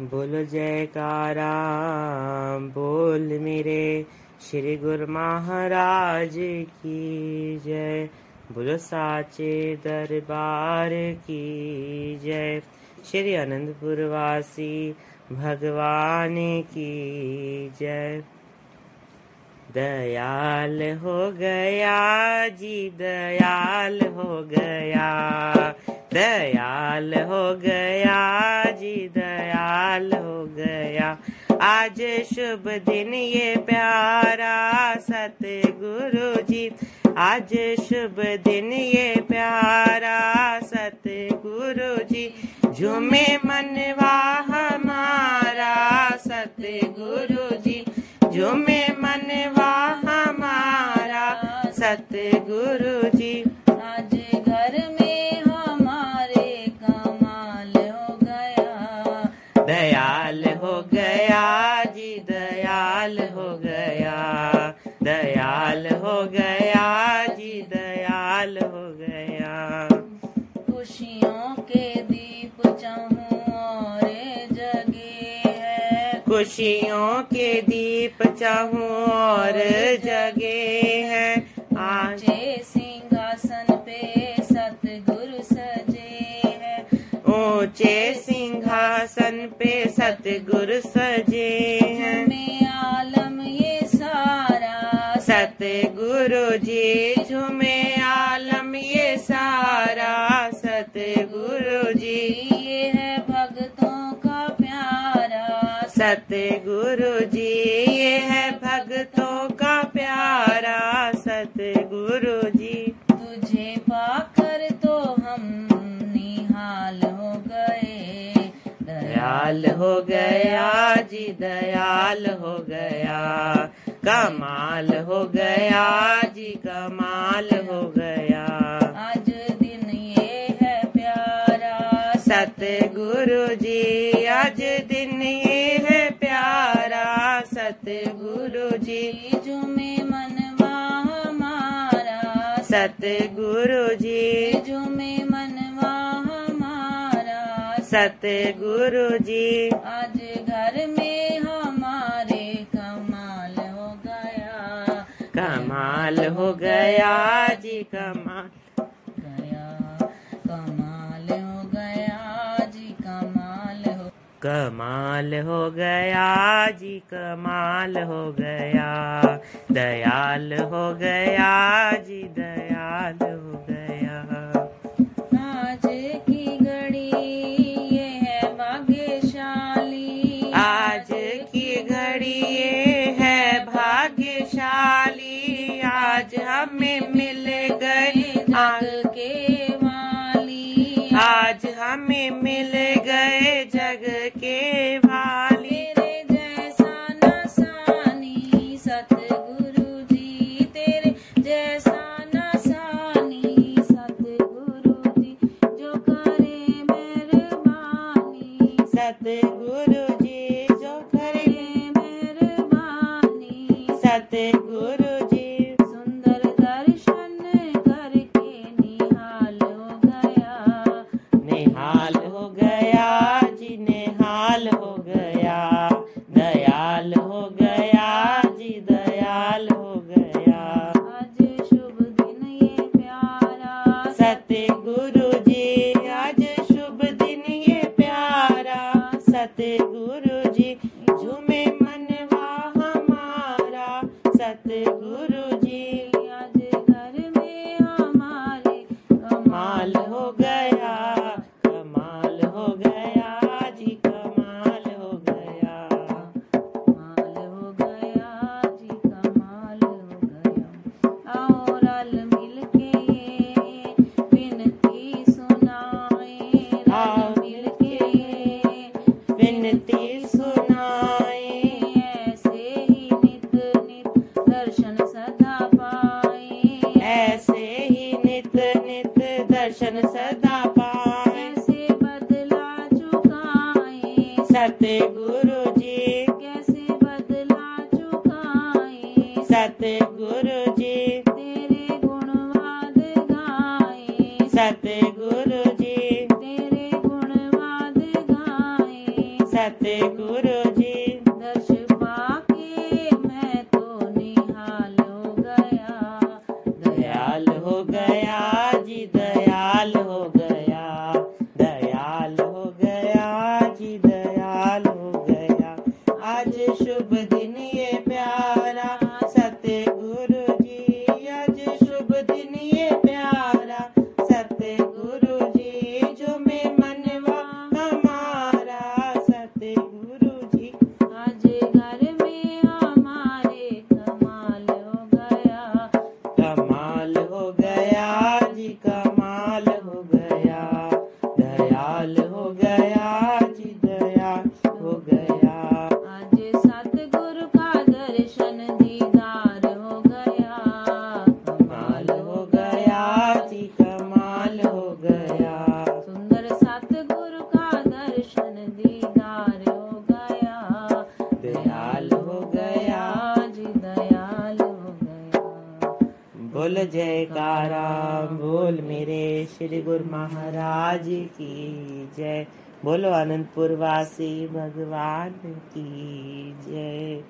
बोलो जयकारा, बोल मेरे श्री गुरु महाराज की जय। बोलो साचे दरबार की जय। श्री अनंतपुर वासी भगवान की जय। दयाल हो गया जी, दयाल हो गया। दयाल हो गया जी, दयाल हो गया। आज शुभ दिन ये प्यारा सतगुरु जी। आज शुभ दिन ये प्यारा सतगुरु जी। झूमे मनवा हमारा सतगुरु जी। झूमे गया जी दयाल हो गया दयाल हो गया जी दयाल हो गया। खुशियों के दीप चाहूँ और जगे है। खुशियों के दीप चाहूँ और जगे है। आज पे सतगुरु सजे हैं। में आलम ये सारा। सतगुरु जी झूमे आलम ये सारा। सतगुरु जी ये है भक्तों का प्यारा। सतगुरु जी ये है भक्तों का प्यारा। सतगुरु जी। तुझे पाकर दयाल हो गया जी दयाल हो गया। कमाल हो गया जी कमाल हो गया। आज दिन ये है प्यारा। सतगुरु जी आज दिन ये है प्यारा। सतगुरु जी। जुमे मन हमारा। सतगुरु जी। जुमे में मनवा हमारा सतगुरु जी आज घर में हमारे कमाल हो गया। कमाल हो गया जी कमाल। गया कमाल हो गया जी कमाल हो कमाल हो गया जी कमाल हो गया। दयाल हो गया जी दयाल हो सतगुरु जी जो करे मेहरबानी सतगुरु सतगुरु जी झूमे मनवा हमारा। सतगुरु जी आज घर में हमारे कमाल हो गया सतगुरु जी। कैसे बदला चुकाए? जी। तेरे गुणवाद गाए। सतगुरु जी। तेरे गुणवाद बोल मेरे श्री गुरु महाराज की जय। बोलो अनंतपुर वासी भगवान की जय।